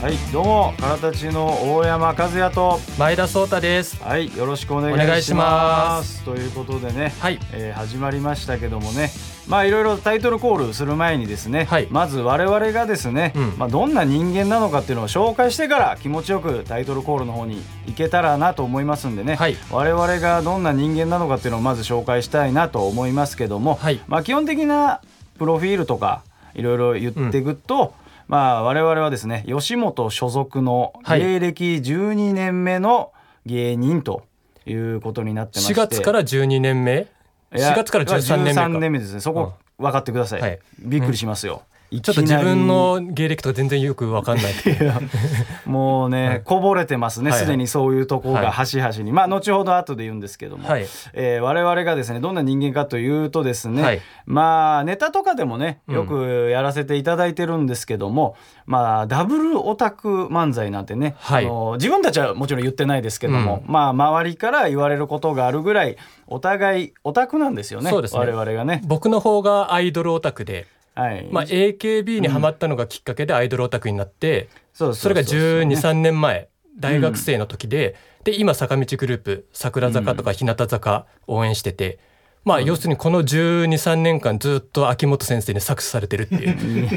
はい、どうも、からたちの大山和也と。前田壮太です。はい、よろしくお願いします。お願いしますということでね、はいえー始まりましたけどもね。まあ、いろいろタイトルコールする前にですね、はい。まず我々がですね、うん。まあ、どんな人間なのかっていうのを紹介してから気持ちよくタイトルコールの方に行けたらなと思いますんでね、はい。我々がどんな人間なのかっていうのをまず紹介したいなと思いますけども、はい。まあ、基本的なプロフィールとかいろいろ言っていくと、まあ我々はですね吉本所属のはい。芸歴12年目の芸人ということになってまして、4月から12年目。いや4月から13年目か。13年目ですね。そこ分かってください、はい。びっくりしますよ、いちょっと自分の芸歴とか全然よくわかんない。もうね、はい。こぼれてますね。はいすで、にそういうところが端々に、まあ後ほど後で言うんですけども、はい。えー我々がですねどんな人間かというとですね、はい。まあネタとかでもねうん。よくやらせていただいてるんですけども、まあダブルオタク漫才なんてね、はい。あの自分たちはもちろん言ってないですけども、まあ周りから言われることがあるぐらいお互いオタクなんですよねそうですね。我々がね。僕の方がアイドルオタクで、はいまあ AKB にハマったのがきっかけでアイドルオタクになって、そうそれが12、ね3年前、大学生の時で、で今坂道グループ桜坂とか日向坂応援してて。まあ要するにこの12、3年間ずっと秋元先生に搾取されてるっていう。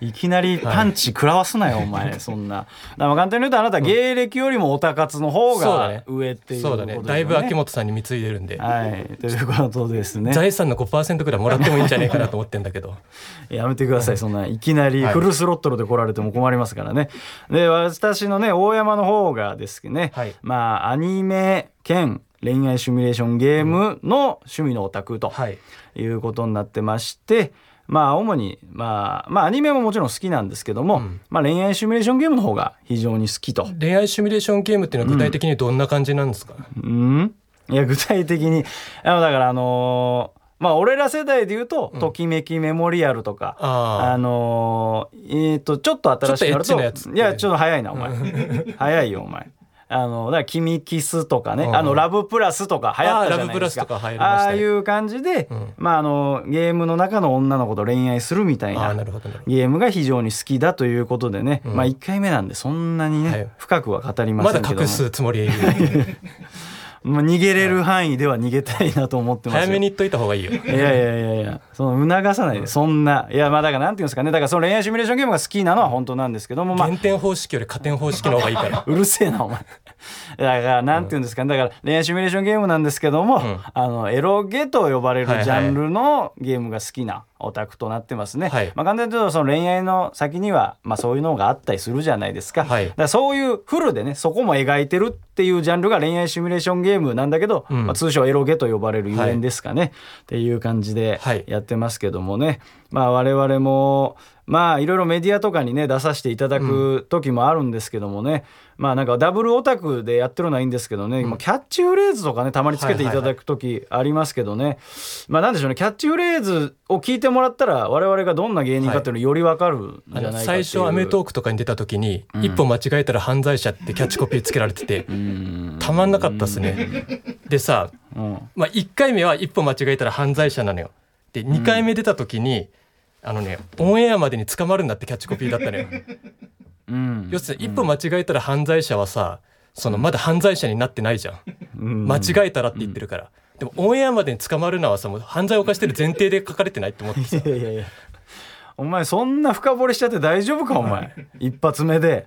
いきなりパンチ食らわすなよ、お前 そんな。だからまあ簡単に言うとあなた芸歴よりもオタ活の方が上っていうこそうだとですよね。ねだいぶ秋元さんに貢いでるんで、はいということですね。財産の5%ぐらいもらってもいいんじゃないかなと思ってんだけど。やめてください、そんないきなりフルスロットルで来られても困りますからね。で私のね大山の方がですね、はいまあアニメ兼恋愛シミュレーションゲームの趣味のオタクとはい。いうことになってまして。まあ主に、まあ、まあアニメももちろん好きなんですけども、うんまあ恋愛シミュレーションゲームの方が非常に好きと。恋愛シミュレーションゲームっていうのは具体的にどんな感じなんですか、うん？いや具体的にあのだからあのーまあ俺ら世代で言うと「ときめきメモリアル」とか、あーあのーえっ、とちょっと新しくなるとちょっとエッチなやついやちょっと早いなお前早いよお前。あのだから「君キス」とかね「うんあのラブプラス」とか流行ったじゃないですか。あああいう感じで、うん。まああのゲームの中の女の子と恋愛するみたいなゲームが非常に好きだということでね、うん。まあ1回目なんでそんなにね、はい。深くは語りまませんけども。だ隠すつもり まあ、逃げれる範囲では逃げたいなと思ってますよ。早めに言っといた方がいいよ。いやいやいやいや。その促さないでそんないやまあだからなんていうんですかね。だからその恋愛シミュレーションゲームが好きなのは本当なんですけどもまあ減点方式より加点方式の方がいいから。うるせえなお前。だからなんていうんですか。ねだから恋愛シミュレーションゲームなんですけども、ん。あのエロゲと呼ばれるジャンルのゲームが好きなオタクとなってますね、はい。まあ簡単に言うとその恋愛の先には、まあ、そういうのがあったりするじゃないですか,、はい。だからそういうフルでねそこも描いてるっていうジャンルが恋愛シミュレーションゲームなんだけど、うん。まあ、通称エロゲと呼ばれるゆえんですかね、っていう感じではい。やってますけどもね、まあ我々もまあいろいろメディアとかにね出させていただく時もあるんですけどもね、まあなんかダブルオタクでやってるのはいいんですけどね、まあキャッチフレーズとかねたまにつけていただく時ありますけどね、まあなんでしょうね。キャッチフレーズを聞いてもらったら我々がどんな芸人かっていうのよりわかるんじゃないかっていう、最初アメトークとかに出た時に、一歩間違えたら犯罪者ってキャッチコピーつけられてて、たまんなかったっすね、でさ、うん。まあ、1回目は一歩間違えたら犯罪者なのよ。で2回目出た時に、あのねオンエアまでに捕まるんだってキャッチコピーだったのよ。うん。要するに一歩間違えたら犯罪者はさそのまだ犯罪者になってないじゃん。うん。間違えたらって言ってるから、でもオンエアまでに捕まるのはさもう犯罪を犯してる前提で書かれてないって思ってさお前そんな深掘りしちゃって大丈夫かお前。一発目で。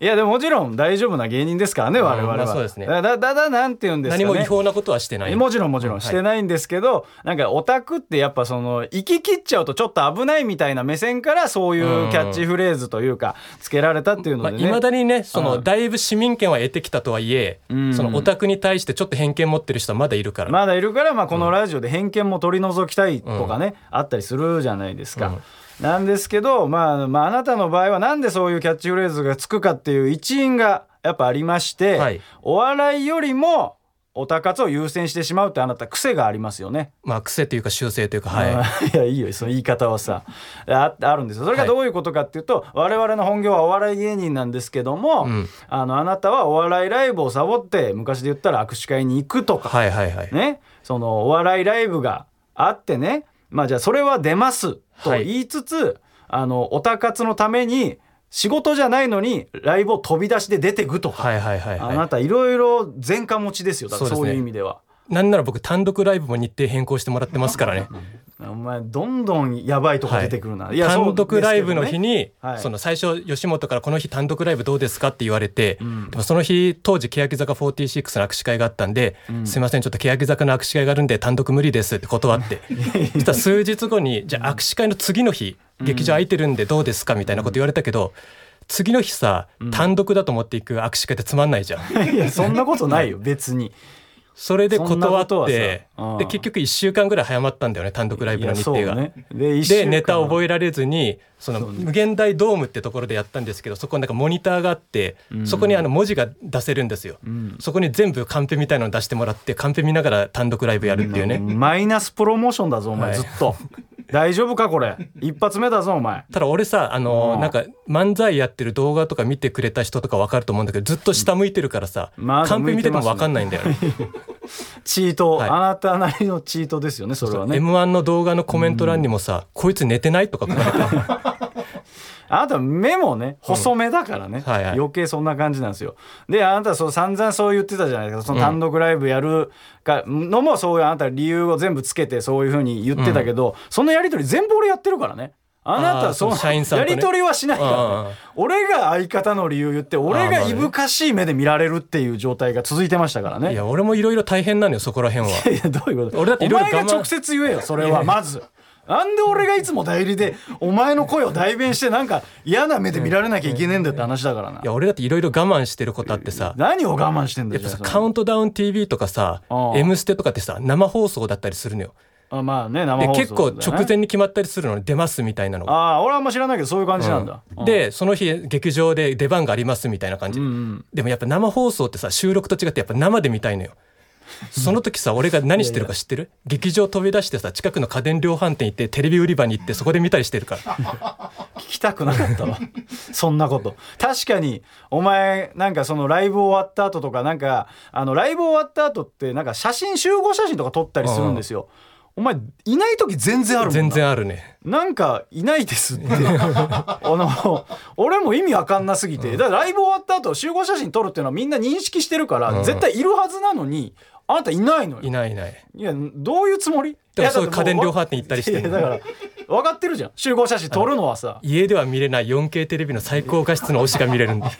いやでももちろん大丈夫な芸人ですからね我々は、まあそうですね。だだだだなんて言うんですかね。何も違法なことはしてない。もちろんもちろんしてないんですけど、なんかオタクってやっぱその行き切っちゃうとちょっと危ないみたいな目線からそういうキャッチフレーズというかつけられたっていうのまあ、でね、未だにねそうん。のだいぶ市民権は得てきたとはいえ、ん。そのオタクに対してちょっと偏見持ってる人はまだいるから、まだいるから、まあ、このラジオで偏見も取り除きたいとかね、あったりするじゃないですか。なんですけど、まあ、まああなたの場合はなんでそういうキャッチフレーズがつくかっていう一因がやっぱありまして、はい。お笑いよりもオタ活を優先してしまうってあなた癖がありますよね。まあ癖というか修正というかはい。いやいいよその言い方はさああるんですよ。それがどういうことかっていうと、我々の本業はお笑い芸人なんですけども、ん。あのあなたはお笑いライブをサボって昔で言ったら握手会に行くとか、はいはいはい。ね。そのお笑いライブがあってね。まあじゃあそれは出ますとはい。言いつつ、あのオタ活のために仕事じゃないのにライブを飛び出しで出てくとか、はいはいはいあはなたいろいろ前科持ちですよ。だからそういう意味では。いなんなら僕単独ライブも日程変更してもらってますからね。お前どんどんやばいとこ出てくるな、い、やそう単独ライブの日に、はい。その最初吉本からこの日単独ライブどうですかって言われて、ん。でもその日当時欅坂46の握手会があったんで、すいませんちょっと欅坂の握手会があるんで単独無理ですって断って。そしたら数日後にじゃあ握手会の次の日劇場空いてるんでどうですかみたいなこと言われたけど次の日さ単独だと思っていく握手会ってつまんないじゃん。いやそんなことないよ別にそれで断ってうんで結局1週間ぐらい早まったんだよね単独ライブの日程が。ね。ででネタ覚えられずにその無限大ドームってところでやったんですけどそこになんかモニターがあってそこにあの文字が出せるんですよ、そこに全部カンペみたいなの出してもらってカンペ見ながら単独ライブやるっていうね、マイナスプロモーションだぞお前、はい。ずっと 大丈夫かこれ？一発目だぞお前。ただ俺さあのうん。なんか漫才やってる動画とか見てくれた人とか分かると思うんだけどずっと下向いてるからさ、まだカンペ見てても分かんないんだよね。チート、はい。あなたなりのチートですよねそれはね。m 1の動画のコメント欄にもさ「こいつ寝てない?」とか書かれてるあなた目もね細めだからね、はいはい。余計そんな感じなんですよ。であなたそう散々そう言ってたじゃないですか。その単独ライブやるかのもそういうあなた理由を全部つけてそういうふうに言ってたけど、そのやり取り全部俺やってるからね。あなたそのやり取りはしないから、うんうんね、俺が相方の理由言って俺がいぶかしい目で見られるっていう状態が続いてましたからね。いや俺もいろいろ大変なのよそこら辺は。いやどういうこと？俺だっていろいろ我慢お前が直接言えよそれは。まずなんで俺がいつも代理でお前の声を代弁してなんか嫌な目で見られなきゃいけねえんだよって話だからな。いや俺だっていろいろ我慢してることあってさ。何を我慢してんだやっぱさよじゃあカウントダウン TV とかさああ「M ステ」とかってさ生放送だったりするのよ。あまあね生で放送結構直前に決まったりするのに出ますみたいなのが。ああ俺はあんま知らないけどそういう感じなんだ、うん。でその日劇場で出番がありますみたいな感じ、ん。でもやっぱ生放送ってさ収録と違ってやっぱ生で見たいのよその時さ俺が何してるか知ってる？劇場飛び出してさ近くの家電量販店行ってテレビ売り場に行ってそこで見たりしてるから。聞きたくなかったわ。そんなこと。確かにお前なんかそのライブ終わった後とかなんかあのライブ終わった後ってなんか写真集合写真とか撮ったりするんですよ。お前いない時全然あるもんな。全然あるね。なんかいないですって。あの俺も意味わかんなすぎて、だからライブ終わった後集合写真撮るっていうのはみんな認識してるから、うん。絶対いるはずなのにあなたいないのよ。いないいない。いやどういうつもり？だからそういう家電量販店行ったりしてだから分かってるじゃん。集合写真撮るのはさ。家では見れない 4K テレビの最高画質の推しが見れるんだ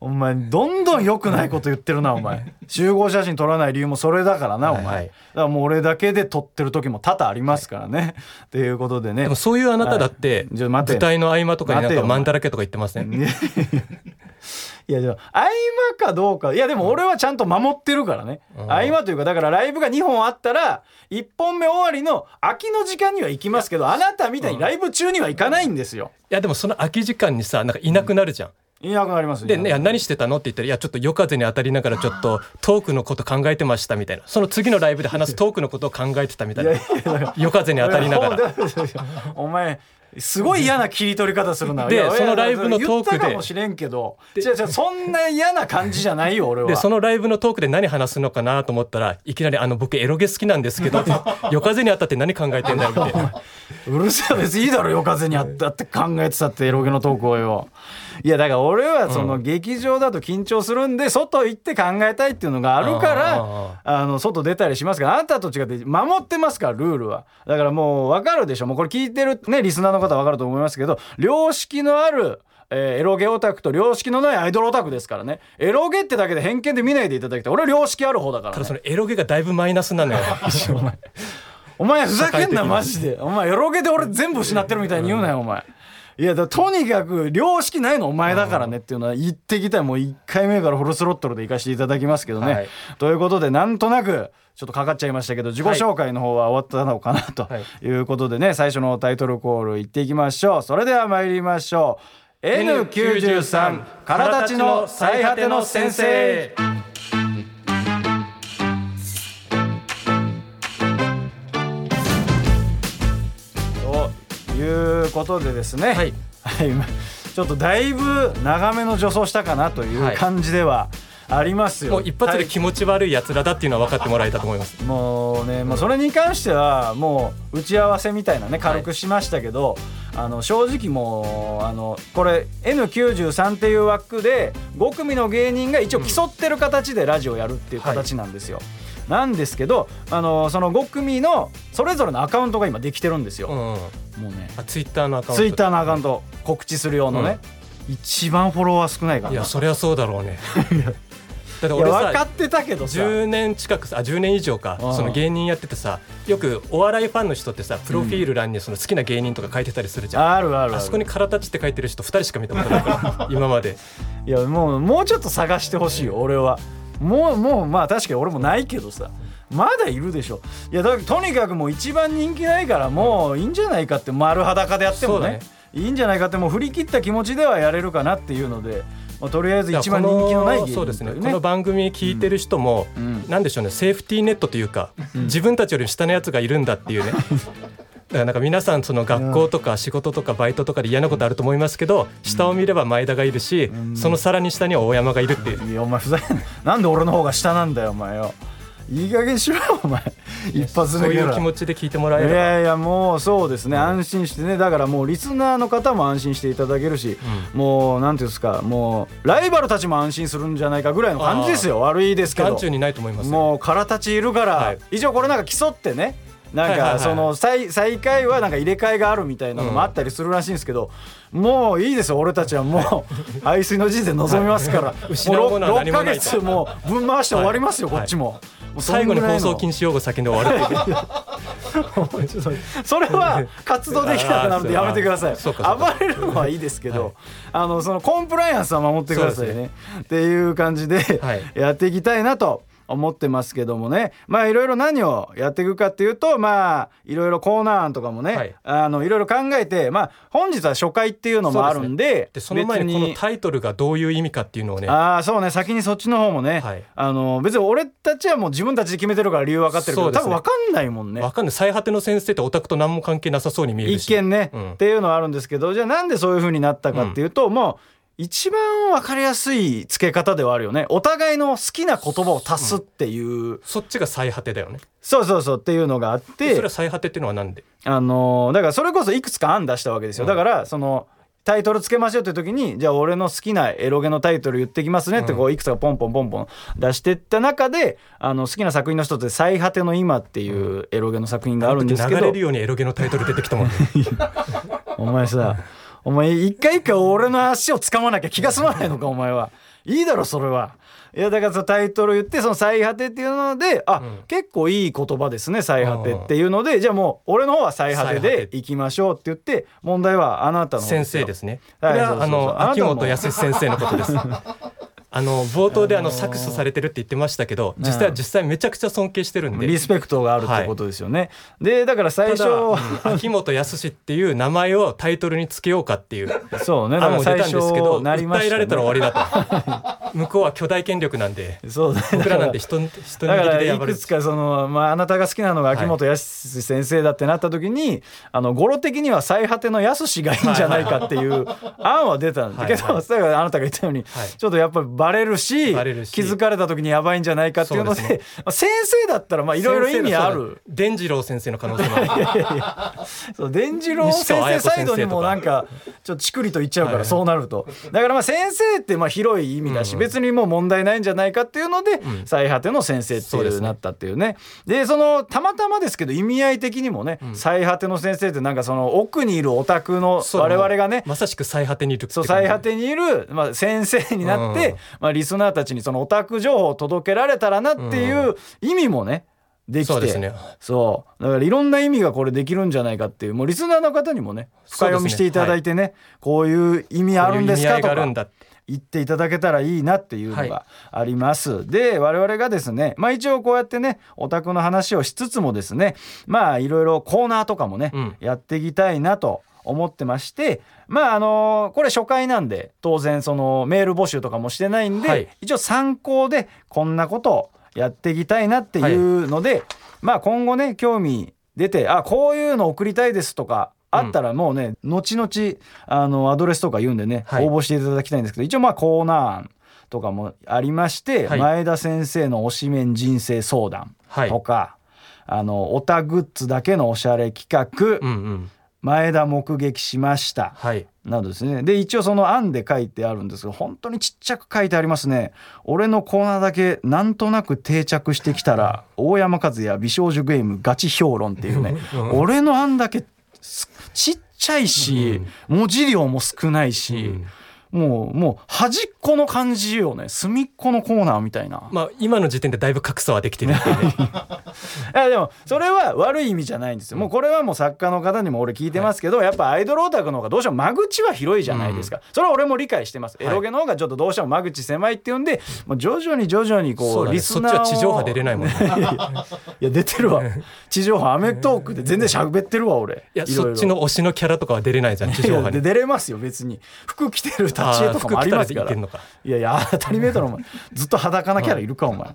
お前どんどん良くないこと言ってるなお前。集合写真撮らない理由もそれだからなお前、はい。はいだからもう俺だけで撮ってる時も多々ありますからね。っていうことでね。でもそういうあなただって舞台の合間とかになんかマンだらけとか言ってません？いやでも合間かどうか。いやでも俺はちゃんと守ってるからね、うん。合間というかだからライブが2本あったら1本目終わりの空きの時間には行きますけどあなたみたいにライブ中には行かないんですよ。いやでもその空き時間にさなんかいなくなるじゃん、いなくなりますで、ね、いや何してたのって言ったら「いやちょっと夜風に当たりながらちょっとトークのこと考えてました」みたいな。その次のライブで話すトークのことを考えてたみたいな。夜風に当たりながら。お前すごい嫌な切り取り方するな。でそのライブのトークで言ったかもしれんけど。違う違うそんな嫌な感じじゃないよ俺は。でそのライブのトークで何話すのかなと思ったらいきなり「あの僕エロゲ好きなんですけど」夜風に当たって何考えてんだよ」みたいな。うるせえ別にいいだろ夜風にあったって考えてたってエロゲのトークをよいやだから俺はその劇場だと緊張するんで外行って考えたいっていうのがあるからああの外出たりしますからあなたと違って守ってますからルールは。だからもう分かるでしょ。もうこれ聞いてるねリスナーの方は分かると思いますけど良識のあるえーエロゲオタクと良識のないアイドルオタクですからね。エロゲってだけで偏見で見ないでいただきたい。俺は良識ある方だから、ね。ただ、そのエロゲがだいぶマイナスなのよ。お前。ふざけんなマジで。お前エロゲで俺全部失ってるみたいに言うなよお前いやだとにかく良識ないのお前だからねっていうのは言ってきたいもう1回目からフルスロットルで行かせていただきますけどね、はい。ということでなんとなくちょっとかかっちゃいましたけど自己紹介の方は終わったのかなとはい。いうことでね最初のタイトルコールいっていきましょう。それでは参りましょう。N93 からたちの最果ての先生ことでですね、はい。はい、まちょっとだいぶ長めの助走したかなというはい。感じではありますよ。もう一発で気持ち悪いやつらだっていうのは分かってもらえたと思います。もうね、もうそれに関してはもう打ち合わせみたいなね軽くしましたけど、あの正直もうあのこれ N93 っていう枠で5組の芸人が一応競ってる形でラジオやるっていう形なんですよ。なんですけどあのその5組のそれぞれのアカウントが今できてるんですよ。うん、もうね。あツイッターのアカウント。ツイッターのアカウント告知する用のね、一番フォロワー少ないから。ないやそりゃそうだろうね。だっていや俺さ分かってたけどさ。10年近くさあ10年以上かその芸人やっててさよくお笑いファンの人ってさプロフィール欄にその好きな芸人とか書いてたりするじゃん、あるあるある。あそこに「空立ち」って書いてる人2人しか見たことないから今までいやもうもうちょっと探してほしいよ俺はもうもうまあ確かに俺もないけどさ。まだいるでしょ。いやだとにかくもう一番人気ないからもういいんじゃないかって丸裸でやってもね。ね。いいんじゃないかってもう振り切った気持ちではやれるかなっていうので、まあ、とりあえず一番人気のないそうですね。この番組聞いてる人も、ん。なんでしょうね。セーフティーネットというか、自分たちより下のやつがいるんだっていうね だからなんか皆さんその学校とか仕事とかバイトとかで嫌なことあると思いますけど下を見れば前田がいるし、そのさらに下には大山がいるっていう。いやお前ふざけんな。なんで俺の方が下なんだよお前よ。いい加減しろよお前。一発そういう気持ちで聞いてもらえいれば。やいやもうそうですね、安心してね。だからもうリスナーの方も安心していただけるし、もうなんていうんですかもうライバルたちも安心するんじゃないかぐらいの感じですよ。悪いですけど。眼中にないと思いますよ。もう空たちいるから、はい。一応これなんか競ってねなんはいはいはい。かその最最下位はなんか入れ替えがあるみたいなのもあったりするらしいんですけど、もういいですよ俺たちはもう 排水の人生望みますから、失うものは何もない6ヶ月もうぶん回して終わりますよ、はい。こっちも。最後に放送禁止用語叫んで終わる それは活動できなくなるんでやめてください。暴れるのはいいですけど、あのそのコンプライアンスは守ってくださいね。っていう感じではい。やっていきたいなと思ってますけどもね。まあいろいろ何をやっていくかっていうとまあいろいろコーナー案とかもね、はい。あのいろいろ考えてまあ本日は初回っていうのもあるんででその前にこ別のタイトルがどういう意味かっていうのをね。ああそうね。先にそっちの方もね、はい。あの別に俺たちはもう自分たちで決めてるから理由分かってるけど、ね。多分分かんないもんね。わかんない。最果ての先生ってオタクと何も関係なさそうに見えるし。一見ね、うんっていうのはあるんですけどじゃあなんでそういう風になったかっていうと、もう一番分かりやすい付け方ではあるよね。お互いの好きな言葉を足すっていう、そっちが最果てだよね。そうそうそう。っていうのがあっでて。それは最果てっていうのはなんで？あのーだからそれこそいくつか案出したわけですよ、うん。だからそのタイトルつけましょうって時にじゃあ俺の好きなエロゲのタイトル言ってきますねってこういくつかポンポンポンポン出してった中であの好きな作品の一つで「最果ての今」っていうエロゲの作品があるんですけど。流れるようにエロゲのタイトル出てきたもんね。お前さ、お前一回一回俺の足を掴まなきゃ気が済まないのか、お前は。いいだろ、それは。いや、だからそのタイトル言って、その最果てっていうので、あ、うん。結構いい言葉ですね、最果てっていうので、じゃあもう、俺の方は最果てで行きましょうって言って、問題はあなたの方先生ですね。こはいあの秋元康先生のことです あの冒頭であの搾取されてるって言ってましたけど実際は実際めちゃくちゃ尊敬してるんで。リスペクトがあるってことですよね。で、だから最初、うん秋元康っていう名前をタイトルにつけようかっていう そうね、案も出た最んですけどね。訴えられたら終わりだと。向こうは巨大権力なんでそうね。僕らなんて人人握りらいくでやばれつかその、まあ、あなたが好きなのが秋元康先生だってなった時に、あの語呂的には最果ての康がい。いんじゃないかっていう案は出たんだけど、はいはいあなたが言ったように、はいちょっとやっぱりバレるし気づかれた時にやばいんじゃないかっていうのでそうですまあ 先生だったらまあいろいろ意味ある。伝次郎先生の可能性もある。そう伝次郎先生サイドにもなんかちょっとチクリと言っちゃうから、はいそうなると。だからまあ先生ってまあ広い意味だし、うん。別にもう問題ないんじゃないかっていうので、ん。最果ての先生っていうなったっていうね。でそのたまたまですけど意味合い的にもね、最果ての先生ってなんかその奥にいるオタクの我々がねまさしく最果てにいる最果てにいる、まあ、先生になって、うんまあ、リスナーたちにそのオタク情報を届けられたらなっていう意味もねできて。そうですね。そう。だからいろんな意味がこれできるんじゃないかっていうもうリスナーの方にもね深読みしていただいてねこういう意味あるんですかとかだ。言っていただけたらいいなっていうのはがあります、で我々がですねまあ一応こうやってねオタクの話をしつつもですねまあいろいろコーナーとかもね、うん。やっていきたいなと思ってましてまああのこれ初回なんで当然そのメール募集とかもしてないんで、はい。一応参考でこんなことをやっていきたいなっていうので、まあ今後ね興味出てあこういうの送りたいですとかあったらもうね後々あのアドレスとか言うんでね、はい。応募していただきたいんですけど一応まあコーナー案とかもありまして、はい。前田先生の推しメン人生相談はい。とか、あのオタグッズだけのおしゃれ企画、うんうん前田目撃しました。はい。などですね。で一応その案で書いてあるんですけど本当にちっちゃく書いてありますね。俺のコーナーだけなんとなく定着してきたら大山和也美少女ゲームガチ評論っていうね。俺の案だけすちっちゃいし文字量も少ないし、もうもう端っこの感じよね。隅っこのコーナーみたいな、まあ今の時点でだいぶ格差はできてる いやでもそれは悪い意味じゃないんですよ。もうこれはもう作家の方にも俺聞いてますけど、やっぱアイドルオタクの方がどうしても間口は広いじゃないですか、それは俺も理解してます。エロゲの方がちょっとどうしても間口狭いっていうんでもう徐々に徐々にこそうリスナーをは地上波出れないもんね。いや出てるわ。地上波アメトークで全然喋ってるわ俺。いやそっちの推しのキャラとかは出れないじゃん地上波出れますよ別に。服着てる立ち絵とかもありますか。らいやいや当たり前だろお前。ずっと裸なキャラいるかお前。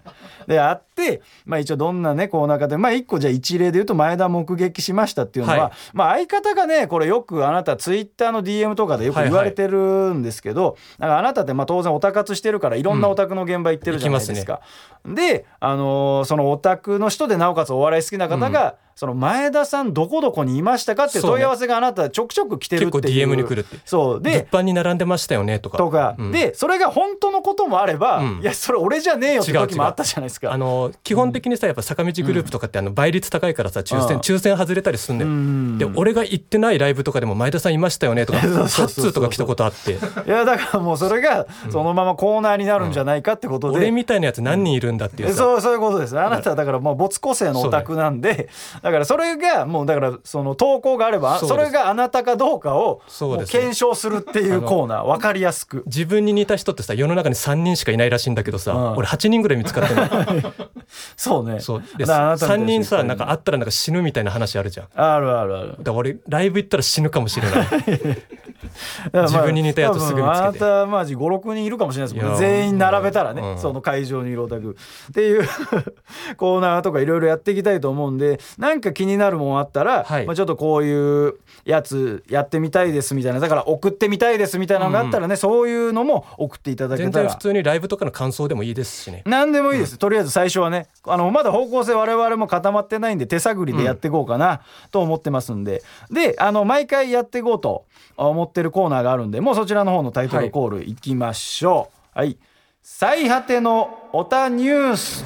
であってまあ一応どんなねコーナーかでまあ一個じゃあ一例で言うと前田目撃しましたっていうのは、はい。まあ相方がねこれよくあなたツイッターの DM とかでよく言われてるんですけど、なんかあなたってまあ当然オタ活してるからいろんなオタクの現場行ってるじゃないですか、であのーそのオタクの人でなおかつお笑い好きな方が、その前田さんどこどこにいましたかって問い合わせがあなたちょくちょく来てるっていう。結構 DM に来るって。そう。で物販に並んでましたよねとか。とか、うん。でそれが本当のこともあれば、うん。いやそれ俺じゃねえよって時もあったじゃないですか。あの基本的にさやっぱ坂道グループとかってあの倍率高いからさ抽選うん。抽選外れたりすんだよん。で俺が行ってないライブとかでも前田さんいましたよねとか そうそうそう8通とか来たことあって。いやだからもうそれがそのままコーナーになるんじゃないかってことで、俺みたいなやつ何人いるんだっていうさ。そうそういうことです。あなたはだからもう没個性のオタクなんでだからそれがもうだからその投稿があればそれがあなたかどうかを検証するっていうコーナー分かりやすく。自分に似た人ってさ世の中に3人しかいないらしいんだけどさ、うん。俺8人ぐらい見つかってるの そうね。そうでだからあなたみたい3人さ人なんか会ったらなんか死ぬみたいな話あるじゃん。あるあるある。ら俺ライブ行ったら死ぬかもしれない まあ自分に似たやつすぐ見つけて。あなたマジ56人いるかもしれないですもん全員並べたらね、うんその会場にいるオタク。っていう コーナーとかいろいろやっていきたいと思うんでなんか気になるもんあったら、はい。まあ、ちょっとこういうやつやってみたいですみたいなだから送ってみたいですみたいなのがあったらね、そういうのも送っていただけたら。全然普通にライブとかの感想でもいいですしね。何でもいいです、とりあえず最初はねあのまだ方向性我々も固まってないんで手探りでやっていこうかなと思ってますんで、であの毎回やっていこうと思ってるコーナーがあるんでもうそちらの方のタイトルコールいきましょう。はい、最果てのオタニュース。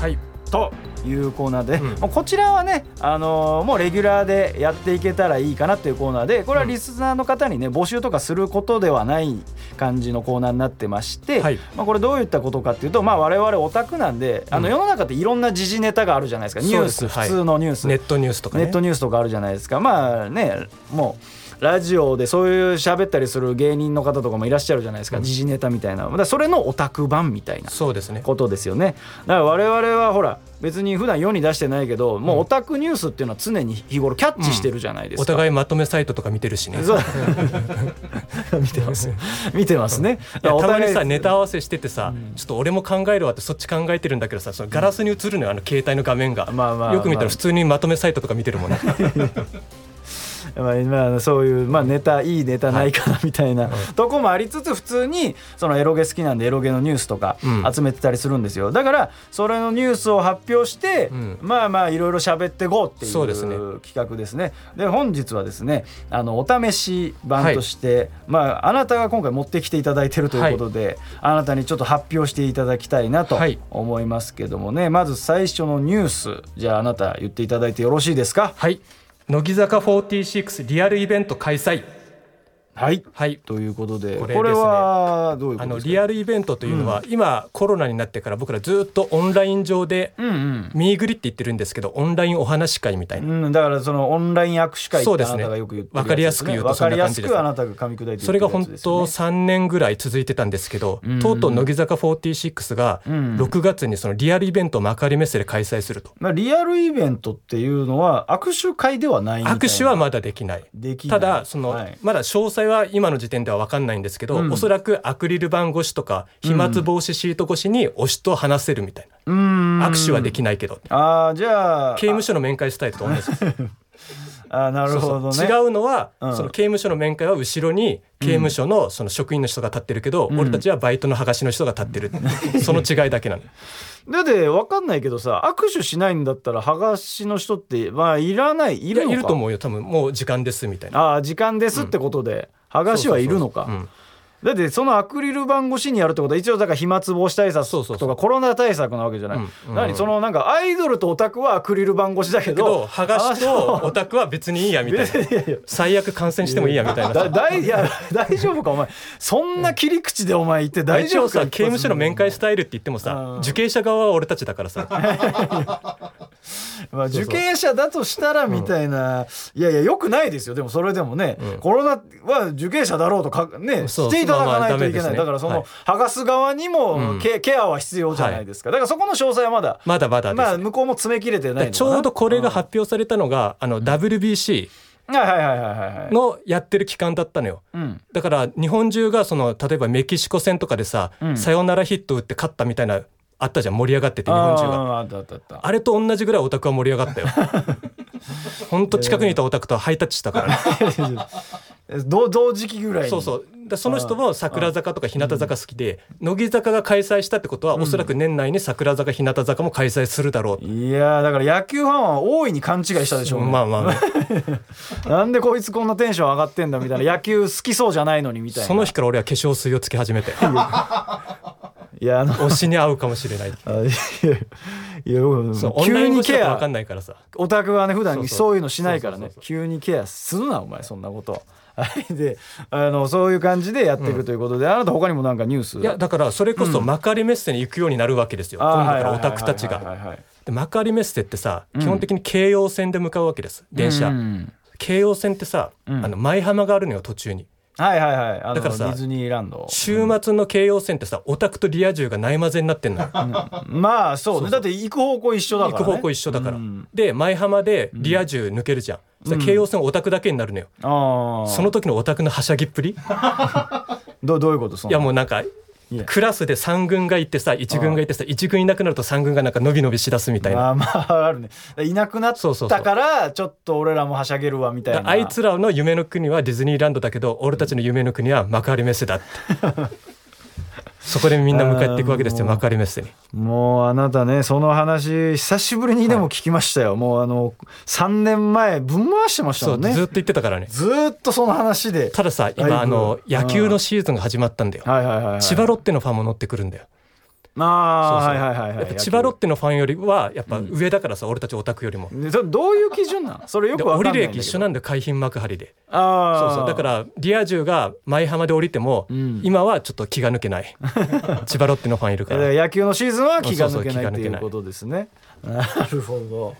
はい。というコーナーで、うん。もうこちらはね、あのーもうレギュラーでやっていけたらいいかなっていうコーナーでこれはリスナーの方にね募集とかすることではない感じのコーナーになってまして、はい。まあ、これどういったことかっていうと、まあ、我々オタクなんであのうん世の中っていろんな時事ネタがあるじゃないですか、ニュース、普通のニュース、ネットニュースとかね。ネットニュースとかあるじゃないですか。まあねもうラジオでそういう喋ったりする芸人の方とかもいらっしゃるじゃないですか、うん。時事ネタみたいな。だそれのオタク版みたいな。そうですね。ことですよね。だから我々はほら別に普段世に出してないけどもうオタクニュースっていうのは常に日頃キャッチしてるじゃないですか、お互いまとめサイトとか見てるしね。見てます。見てますね。たまにさネタ合わせしててさ、ちょっと俺も考えるわってそっち考えてるんだけどさそのガラスに映るのよあの携帯の画面が、まあまあ。よく見たら普通にまとめサイトとか見てるもんね まあまあ、そういう、まあ、ネタいいネタないかなみたいな、とこもありつつ普通にそのエロゲ好きなんでエロゲのニュースとかうん。集めてたりするんですよ、だからそれのニュースを発表して、うん。まあまあいろいろ喋っていこうっていう企画ですね。で本日はですねあのお試し版として、まああなたが今回持ってきていただいてるということで、あなたにちょっと発表していただきたいなとはい。思いますけどもね、まず最初のニュースじゃああなた言っていただいてよろしいですか？はい乃木坂46リアルイベント開催。はい。はい。ということでここれはどういうこあのリアルイベントというのは、今コロナになってから僕らずっとオンライン上で、うんうん。ミーグリって言ってるんですけどオンラインお話し会みたいな、うん、だからそのオンライン握手会ってあそうですね。なたがよく言ってるわかりやすく言うとそんな感じですわかりやすくあなたが噛み砕いてそれが本当ね3年ぐらい続いてたんですけど、うん。とうとう乃木坂46がうん。6月にそのリアルイベントを幕張メッセで開催すると、まあ、リアルイベントっていうのは握手会ではない握手はまだできない。ただその、はい。まだ詳細は今の時点では分かんないんですけど、うん。おそらくアクリル板越しとか飛沫防止シート越しに推しと話せるみたいな、うん。握手はできないけど。ああじゃあ刑務所の面会スタイルと同じです。あなるほどね。違うのは、うん。その刑務所の面会は後ろに刑務所のその職員の人が立ってるけど、俺たちはバイトの剥がしの人が立ってる、その違いだけなのだ。って分かんないけどさ握手しないんだったら剥がしの人ってまあいらない。いいるいると思うよ。多分もう時間ですみたいな。ああ時間ですってことで、剥がしはいるのか、だってそのアクリル板越しにやるってことは一応だから飛沫防止対策とかコロナ対策なわけじゃない、うんうん。何そのなんかアイドルとオタクはアクリル板越しだけけどど剥がしとオタクは別にいいやみたいな。最悪感染してもいいやみたいな。だいいや大丈夫かお前。そんな切り口でお前言って大丈夫か。さ刑務所の面会スタイルって言ってもさうん。受刑者側は俺たちだからさ。まあ、受刑者だとしたらみたいな、いやいやよくないですよ。でもそれでもね、うん。コロナは受刑者だろうとかねしていただかないといけない、だからその、はい剥がす側にもうん。ケ,、ケアは必要じゃないですか。だからそこの詳細はまだまだまだです、まあ向こうも詰め切れてないちょうどこれが発表されたのが、あの WBC のやってる期間だったのよ。うん。だから日本中がその例えばメキシコ戦とかでさ、うん。サヨナラヒット打って勝ったみたいなあったじゃん盛り上がってて日本中が。あれと同じぐらいオタクは盛り上がったよ。ほんと近くにいたオタクとハイタッチしたからね。同同時期ぐらいに。そうそう。だその人も桜坂とか日向坂好きで、乃木坂が開催したってことは、おそらく年内に桜坂日向坂も開催するだろう。いやーだから野球ファンは大いに勘違いしたでしょうね、まあまあまあ、なんでこいつこんなテンション上がってんだみたいな。野球好きそうじゃないのにみたいな。その日から俺は化粧水をつけ始めて。いや。あの。推しに合うかもしれないあいや急にケイン越しだと分かアんないからさ。オタクはね普段そういうのしないからね。急にケアするなお前そんなことはい。であのそういう感じでやっていくということで、あなた他にもなんかニュース？いやだからそれこそ幕張メッセに行くようになるわけですよ、あー今度からオタクたちが。で幕張メッセってさ基本的に京葉線で向かうわけです電車、うん。京葉線ってさ、うん。あの舞浜があるのよ途中にはいはいはい。あのだからさディズニーランド。週末の京葉線ってさオタクとリア充がないまぜになってんのよ、まあそうね。だって行く方向一緒だから、ね、行く方向一緒だから、うん。で舞浜でリア充抜けるじゃん、そしたら京葉線オタクだけになるのよ、ああその時のオタクのはしゃぎっぷり？どどういうこと？その。いやもうなんかクラスで3軍がいてさ1軍がいてさ1軍いなくなると3軍がなんか伸び伸びしだすみたいな。まあまああるね。いなくなったからちょっと俺らもはしゃげるわみたいな。あいつらの夢の国はディズニーランドだけど俺たちの夢の国は幕張メッセだって そこでみんな向かっていくわけですよ幕張メッセにもうあなたねその話久しぶりにでも聞きましたよ、もうあの3年前ぶん回してましたもんずっと言ってたからね。ずーっとその話で。たださ今あの野球のシーズンが始まったんだよ。はいはいはい、はい、千葉ロッテのファンも乗ってくるんだよああそうそう。はいはいはいはい。やっぱ千葉ロッテのファンよりはやっぱ上だからさ俺たちオタクよりも。でそれどういう基準なん？それよでくわかん降りないんだけど。る駅一緒なんで海浜幕張で。ああそうそう。だからリア充が舞浜で降りても、ん。今はちょっと気が抜けない。千葉ロッテのファンいるから。ら野球のシーズンは気がそうそう抜けないって気が抜けない。いうことですね。なるほど。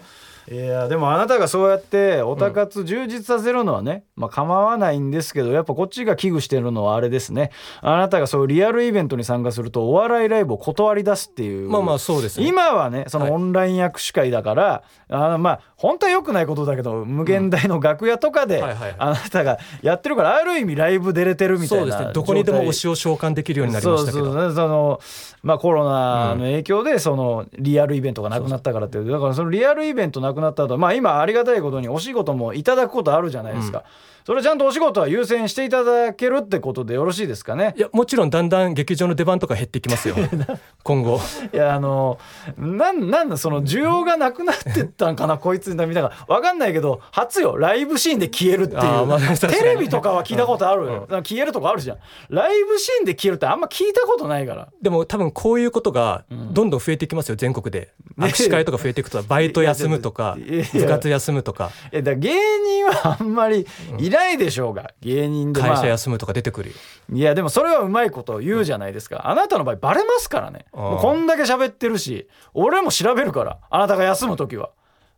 いやでもあなたがそうやってオタ活充実させるのはね、まあ構わないんですけどやっぱこっちが危惧してるのはあれですね。あなたがそういうリアルイベントに参加するとお笑いライブを断り出すっていう。まあまあそうですね。今はねそはい。のオンライン握手会だから、あのまあ本当は良くないことだけど無限大の楽屋とかではいはいはい。あなたがやってるからある意味ライブ出れてるみたいなそうですね。どこにでも推しを召喚できるようになりましたけど。そうそうそのまあコロナの影響でそのリアルイベントがなくなったからっていう。だからそのリアルイベントなくなった後まあ今ありがたいことにお仕事もいただくことあるじゃないですか、それちゃんとお仕事は優先していただけるってことでよろしいですかね？いやもちろんだんだん劇場の出番とか減ってきますよ。今後。いやあのなんなんだその需要がなくなってったんかなこいつみたいな。わかんないけど初よライブシーンで消えるっていう、まあテレビとかは聞いたことあるよ、うん。だから消えるとこあるじゃん。ライブシーンで消えるってあんま聞いたことないから。でも多分こういうことがどんどん増えていきますよ全国で。ね握手会とか増えていくとバイト休むとかいやいや部活休むとか。えだから芸人はあんまりいないでしょうが、芸人で、まあ。会社休むとか出てくるよ。いやでもそれはうまいこと言うじゃないですか、あなたの場合バレますからね。もうこんだけ喋ってるし俺も調べるからあなたが休む時は。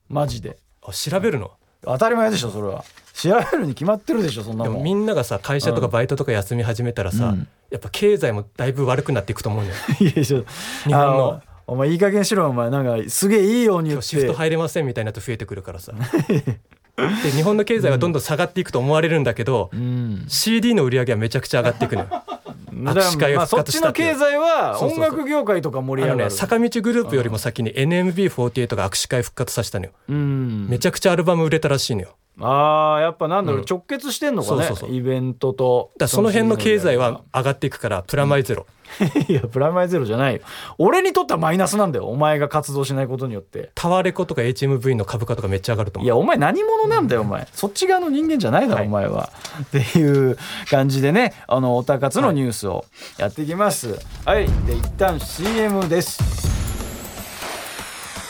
マジで。あ調べるの？当たり前でしょそれは。調べるに決まってるでしょそんなでももんみんながさ会社とかバイトとか休み始めたらさ、うん。やっぱ経済もだいぶ悪くなっていくと思うんだよ。いやちょ日本の。あお前いい加減しろお前。なんかすげえいいように言っ今日シフトて入れませんみたいなと増えてくるからさ で日本の経済はどんどん下がっていくと思われるんだけど、うん。CD の売り上げはめちゃくちゃ上がっていくのよ。だから握手会がまあそっちの復活したっていう。経済は音楽業界とか盛りあ上がる。のね坂道グループよりも先に NMB48 が握手会復活させたのよ。うん。めちゃくちゃアルバム売れたらしいのよあーやっぱなんだろう、うん。直結してんのかねそうそうそう。イベントとだからその辺の経済は上がっていくからプラマイゼロ、いやプラマイゼロじゃないよ。俺にとってはマイナスなんだよお前が活動しないことによって。タワレコとか HMV の株価とかめっちゃ上がると思う。いやお前何者なんだよお前。そっち側の人間じゃないだろ、はい。お前は。っていう感じでねあのおたかつのニュースをやっていきます。はい、で一旦 CM です。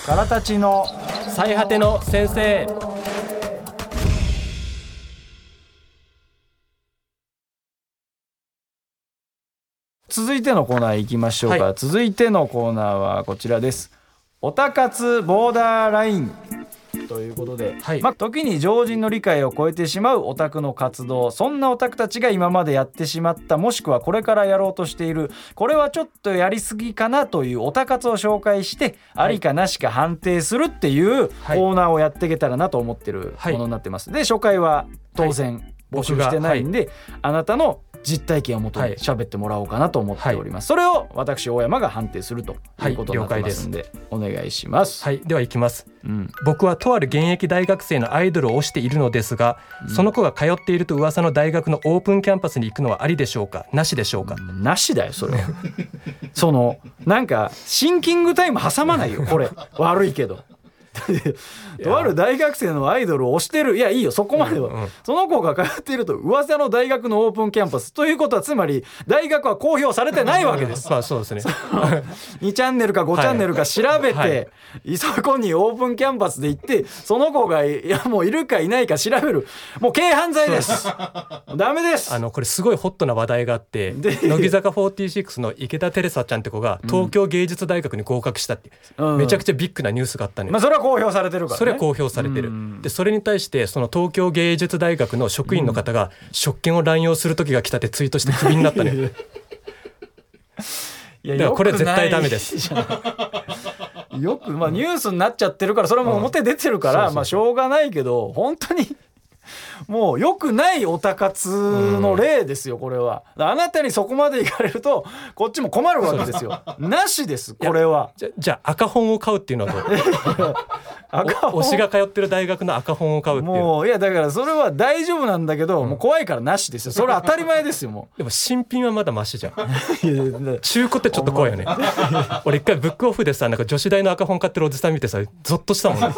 からたちの最果ての先生続いてのコーナー行きましょうか、はい。続いてのコーナーはこちらです。おたかつボーダーライン。ということで、はい。まあ、時に常人の理解を超えてしまうオタクの活動。そんなオタクたちが今までやってしまったもしくはこれからやろうとしているこれはちょっとやりすぎかなというオタ活を紹介してありかなしか判定するっていうコはい。ーナーをやっていけたらなと思ってるはい。ものになってます。で初回は当然募集してないんで、あなたの実体験をもとにはい。喋ってもらおうかなと思っております、それを私大山が判定するとい。うことになってますんで,、お願いします、はい。では行きます。うん、僕はとある現役大学生のアイドルを推しているのですが、その子が通っていると噂の大学のオープンキャンパスに行くのはありでしょうか？なしでしょうか、なしだよそれ。は そのなんかシンキングタイム挟まないよこれ。悪いけどとある大学生のアイドルを推してる。いやいいよ。そこまでは、うんうん。その子が通っていると噂の大学のオープンキャンパス。ということはつまり大学は公表されてないわけです。まあそうですね。2チャンネルか5チャンネルか調べて、はい。そこにオープンキャンパスで行ってその子がいやもういるかいないか調べる。もう軽犯罪です。ダメです。あのこれすごいホットな話題があってで乃木坂46の池田テレサちゃんって子が東京芸術大学に合格したって、うん。めちゃくちゃビッグなニュースがあったのよ、まあそれは公表されてるから、ね、それは公表されてる、うん。でそれに対してその東京芸術大学の職員の方が職権を乱用する時が来たってツイートしてクビになったのよ。いやだからこれ絶対ダメです。よくまあニュースになっちゃってるからそれも表出てるから、まあしょうがないけど本当にもう良くないオタ活の例ですよこれは。あなたにそこまで行かれるとこっちも困るわけですよ。なしですこれは。じゃじゃあ赤本を買うっていうのはどう？赤お推しが通ってる大学の赤本を買うっていう。もういやだからそれは大丈夫なんだけど、もう怖いからなしですよ。それは当たり前ですよも でも新品はまだマシじゃん。中古ってちょっと怖いよね。俺一回ブックオフでさなんか女子大の赤本買ってるおじさん見てさゾッとしたもんね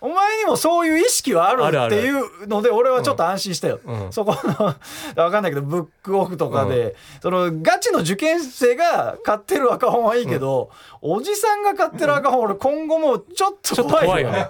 お前にもそういう意識はあるっていうので俺はちょっと安心したよ、うん。そこの 分かんないけどブックオフとかで、そのガチの受験生が買ってる赤本はいいけど、おじさんが買ってる赤本俺今後もちょっちと怖いよね。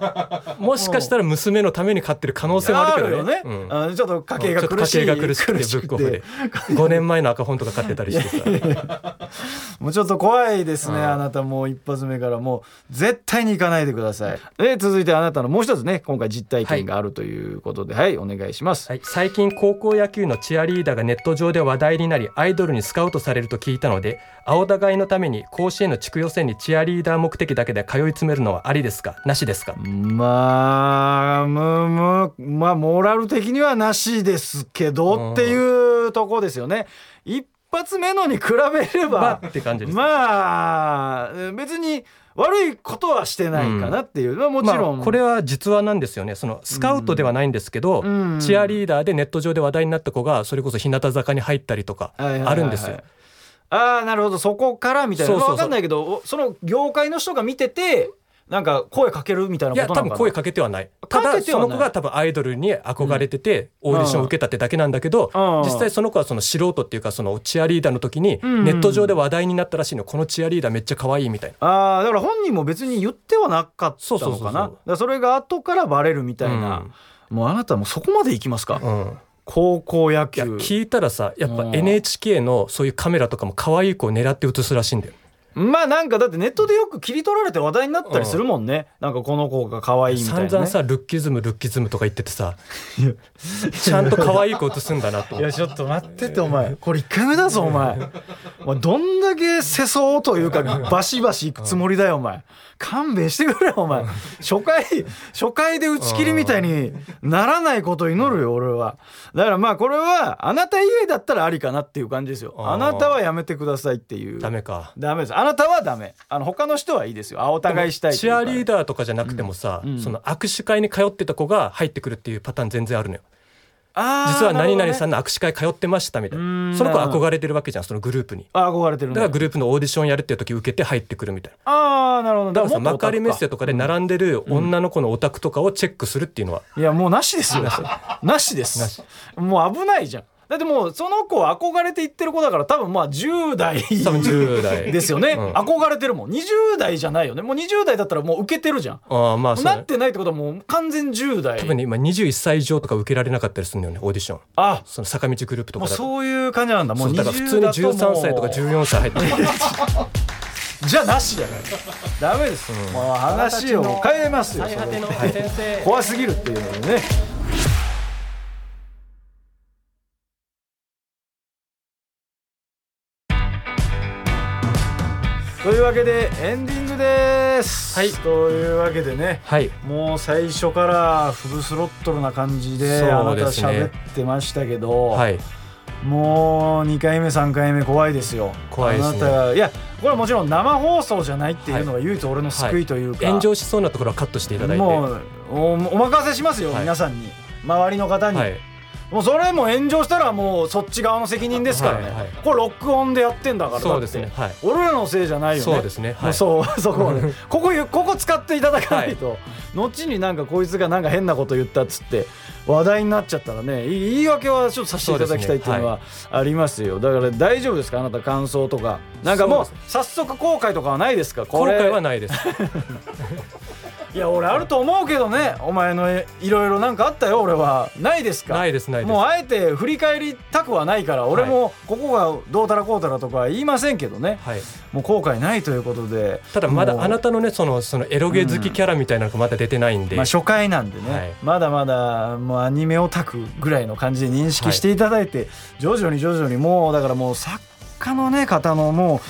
もしかしたら娘のために買ってる可能性もあるけどね。ね、うん。ちょっと家計が苦しい家計が苦しくてブックオフで。5年前の赤本とか買ってたりしてさ。もうちょっと怖いですね、うん。あなたもう一発目から。もう絶対に行かないでください。で続いてあなたのもう一つね今回実体験があるということではい、お願いします、はい、最近高校野球のチアリーダーがネット上で話題になりアイドルにスカウトされると聞いたので青田買いのために甲子園の地区予選にチアリーダー目的だけで通い詰めるのはありですか？なしですか？まあむむまあモラル的にはなしですけどっていうとこですよね。一発目のに比べれまばあって感じです、まあ別に悪いことはしてないかなっていう、まあもちろん、まあ、これは実話なんですよね。そのスカウトではないんですけど、うん。チアリーダーでネット上で話題になった子がそれこそ日向坂に入ったりとかはいはいはいはい。あるんですよ。ああなるほど。そこからみたいな。そうそうそう。分かんないけどおその業界の人が見ててなんか声かけるみたいなことなのかな？多分声かけてはない。ただその子が多分アイドルに憧れててオーディションを受けたってだけなんだけどうん。実際その子はその素人っていうかそのチアリーダーの時にん。ネット上で話題になったらしいの。このチアリーダーめっちゃ可愛いみたいな。ああだから本人も別に言ってはなかったそうそうのそうそう。かなだからそれが後からバレるみたいな、もうあなたもうそこまで行きますか、うん。高校野い球や聞いたらさやっぱうん。NHK のそういうカメラとかも可愛い子を狙って映すらしいんだよまあなんかだってネットでよく切り取られて話題になったりするもんね、なんかこの子が可愛いみたいな、ね、散々さルッキズムルッキズムとか言っててさ。ちゃんと可愛い子映すんだなと。いやちょっと待っててお前。これ1回目だぞお前。お前どんだけ世相というかバシバシいくつもりだよお前勘弁してくれよお前。初回初回で打ち切りみたいにならないことを祈るよ俺は。だからまあこれはあなた以外だったらありかなっていう感じですよ。あなたはやめてくださいっていう。ダメか。ダメです。あなたはダメ。あの他の人はいいですよ。あお互いしたいチアリーダーとかじゃなくてもさ、うん。うん。その握手会に通ってた子が入ってくるっていうパターン全然あるのよ実は何々さんの握手会通ってましたみたいうん。なその子憧れてるわけじゃんそのグループに。憧れてるね。だからグループのオーディションやるっていう時受けて入ってくるみたいな。ああなるほどだからさ幕張メッセとかで並んでる女の子のオタクとかをチェックするっていうのは、いやもうなしですよ。なし。です。もう危ないじゃんだってもうその子は憧れて言ってる子だから多分まあ10代多分10代。ですよね、うん。憧れてるもん。20代じゃないよね。もう20代だったらもう受けてるじゃん。ああまあそうね。なってないってことはもう完全10代。多分ね今21歳以上とか受けられなかったりするんだよねオーディション。あ。その坂道グループとかそういう感じなんだ。もうだから普通に20だともう13歳とか14歳入ってる じゃあなしじゃないダメです、もう話を変えますよ。怖すぎるっていうのでねというわけでエンディングです、はい。というわけでねはい。もう最初からフルスロットルな感じでそうあなた喋ってましたけど、はい。もう2回目3回目怖いですよ。怖いですね。あなたがいやこれはもちろん生放送じゃないっていうのが唯一俺の救いというか、炎上しそうなところはカットしていただいて。もうおお任せしますよ、はい。皆さんに。周りの方に、はいもうそれも炎上したらもうそっち側の責任ですからね、はいはいこれ録音でやってんだからそうですね。はい。俺らのせいじゃないよね。そうですね。はい。そう そこはね。ここここ使っていただかないと、後になんかこいつがなんか変なこと言ったっつって話題になっちゃったらねい言い訳はちょっとさせていただきたいっていうのはありますよ。だから大丈夫ですか？あなた感想とか。なんかもう早速後悔とかはないですか？後これ。悔はないです いや俺あると思うけどね。お前のいろいろなんかあったよ俺は。ないですか？ないですないです。もうあえて振り返りたくはないから俺もここがどうたらこうたらとかは言いませんけどね。はい。もう後悔ないということで。ただまだあなたのねそのそのエロゲ好きキャラみたいなのがまだ出てないんで、まあ、初回なんでね、はい。まだまだもうアニメオタクぐらいの感じで認識していただいて、徐々に徐々にもうだからもう作家のね方のもう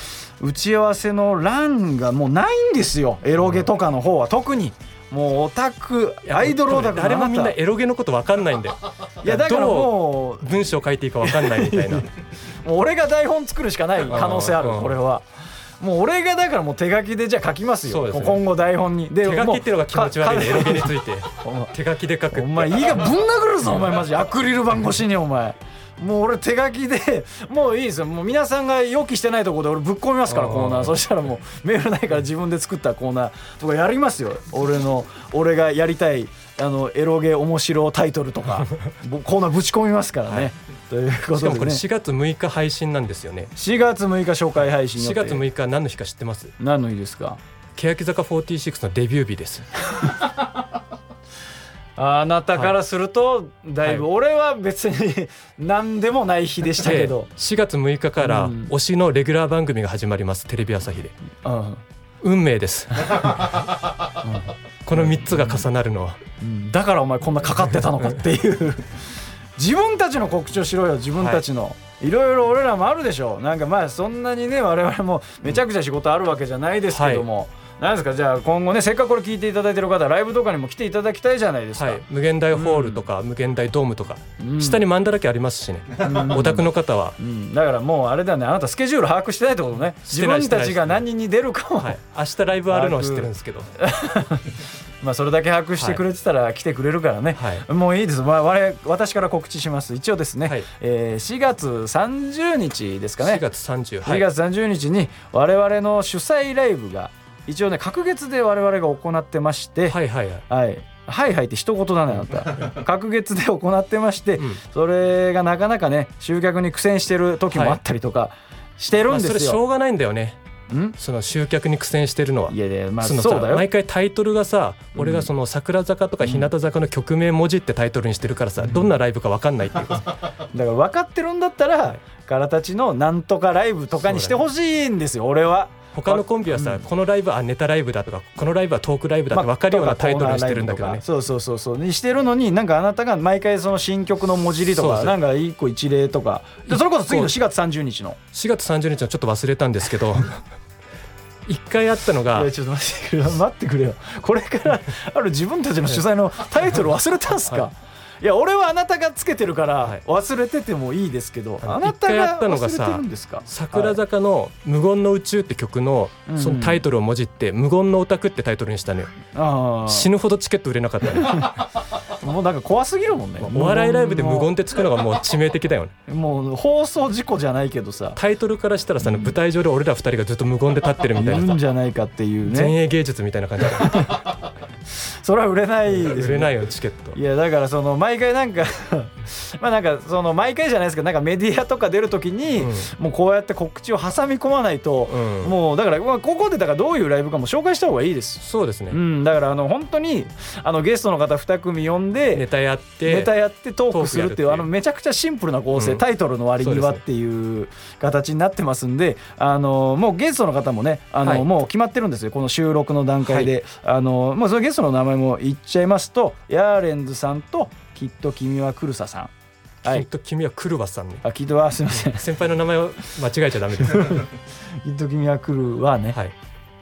打ち合わせの欄がもうないんですよ。エロゲとかの方は特に。もうオタクアイドルオタク誰もみんなエロゲのこと分かんないんで。いやだからどもうう文章書いていいか分かんないみたいな。もう俺が台本作るしかない可能性あるうん。これは。もう俺がだからもう手書きでじゃあ書きますよ、ね。今後台本に。で手書きっていうのが気持ち悪いねエロゲについて。手書きで書くお前いいがぶん殴るぞお前マジ。アクリル板越しにお前もう俺手書きでもういいですよ。もう皆さんが予期してないところで俺ぶっ込みますからコーナー。そしたらもう メールないから自分で作ったコーナーとかやりますよ。俺の俺がやりたいあのエロゲ面白タイトルとか ぼコーナーぶち込みますからね、はい。ということしかもこれでね4月6日配信なんですよね。4月6日紹介配信予4定月6日何の日か知ってます？何の日ですか？欅坂46のデビュー日です あなたからするとだいぶ、は俺は別に何でもない日でしたけでど、4月6日からうん。推しのレギュラー番組が始まりますテレビ朝日で。うん運命です。この3つが重なるのは。うん。だからお前こんなかかってたのかっていう。自分たちの告知をしろよ自分たちの、い、ろいろ俺らもあるでしょなんかまあそんなにね我々もめちゃくちゃ仕事あるわけじゃないですけども、なんですか？じゃあ今後ねせっかくこれ聞いていただいてる方ライブとかにも来ていただきたいじゃないですか、はい、無限大ホールとか無限大ドームとか、うん。下にマンだらけありますしね、オタクの方は、うん、だからもうあれだね。あなたスケジュール把握してないってことね。自分たちが何人に出るかも、はい、明日ライブあるのは知ってるんですけど、まあそれだけ把握してくれてたら来てくれるからね、はい。もういいです、まあ、我々私から告知します。一応ですね、はい。えー4月30日ですかね。4月30、4月30日に我々の主催ライブが一応ね隔月で我々が行ってまして、はいはいはい。はい。はいはいって一言だねあなた。隔月で行ってまして、うん。それがなかなかね集客に苦戦してる時もあったりとかしてるまあ、んですよ。それしょうがないんだよね。ん？その集客に苦戦してるのは。いやいやまあそそうだよ。毎回タイトルがさ、うん。俺がその桜坂とか日向坂の曲名文字ってタイトルにしてるからさ、どんなライブか分かんないっていう。だから分かってるんだったら、からたちのなんとかライブとかにしてほしいんですよ、俺は。他のコンビはさ、このライブはネタライブだとかこのライブはトークライブだって分かるようなタイトルにしてるんだけどね、そうそうそうそう。にしてるのになんかあなたが毎回その新曲の文字りとかなんか一個一例とか。でそれこそ次の4月30日の。4月30日はちょっと忘れたんですけど 一回あったのいがやちょっと待ってくれよ。これからある自分たちの主催のタイトル忘れたんすか、いや俺はあなたがつけてるからはい。忘れててもいいですけど、あのあなたがったのがさ忘れてるんですか？桜坂の「無言の宇宙」って曲のうん。そのタイトルをもじって「無言のオタク」ってタイトルにしたのよ。あ死ぬほどチケット売れなかったねあ もうなんか怖すぎるもんね。お笑いライブで無言ってつくのがもう致命的だよね。もう放送事故じゃないけどさ。タイトルからしたらさ舞台上で俺ら二人がずっと無言で立ってるみたいなんさじゃないかっていう前ね衛芸術みたいな感じだ それは売れないです売れないよチケット。いやだからその毎回なんか まあなんかその毎回じゃないですけどなんかメディアとか出るときに、うん。もうこうやって告知を挟み込まないと、うん。もうだからまあここでだからどういうライブかも紹介した方がいいです。そうですね。うん、だからあの本当にあのゲストの方2組呼んでネタやってネタやってトークするっていうあのめちゃくちゃシンプルな構成、うん。タイトルの割にはっていう形になってますんであのもうゲストの方もねあの、はい。もう決まってるんですよ。この収録の段階で、あのもうそのゲストの名前も言っちゃいますとヤーレンズさんときっと君はクルサさん。はい。きっと君はクルバさんね。あきっとはすいません。先輩の名前を間違えちゃダメです。きっと君は来るはね。はい。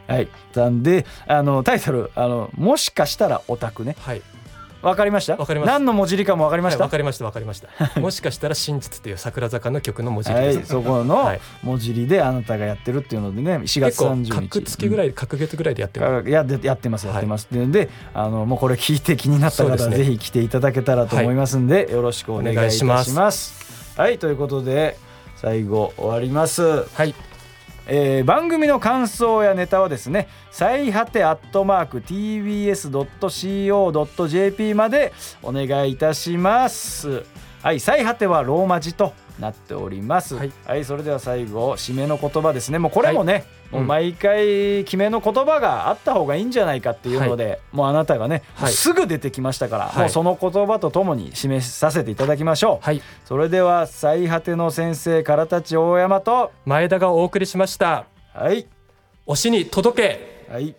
はい。なんであのタイトルあのもしかしたらオタクね。はいわかりました？わかりました何の文字入りかもわかりました？はいわかりましたわかりました。もしかしたら真実っていう桜坂の曲の文字はい、ですそこのはい文字入りであなたがやってるっていうのでね4月結構30日。格付けぐらい隔月ぐらいでやってるあやでやってますやってます、でであのもうこれ聞いて気になった方はね。ぜひ来ていただけたらと思いますんで、よろしくお願いいたします。はいということで最後終わります、はいえー番組の感想やネタはですね最果てアットマーク TBS.CO.JP までお願いいたします。はい最果てはローマ字となっております。ははいい、それでは最後締めの言葉ですね。もうこれもね、もううん。毎回決めの言葉があった方がいいんじゃないかっていうので、もうあなたがね、はい。すぐ出てきましたから、はい。もうその言葉とともに示させていただきましょう、はい。それでは最果ての先生からたち大山と前田がお送りしました。はい。推しに届け。はい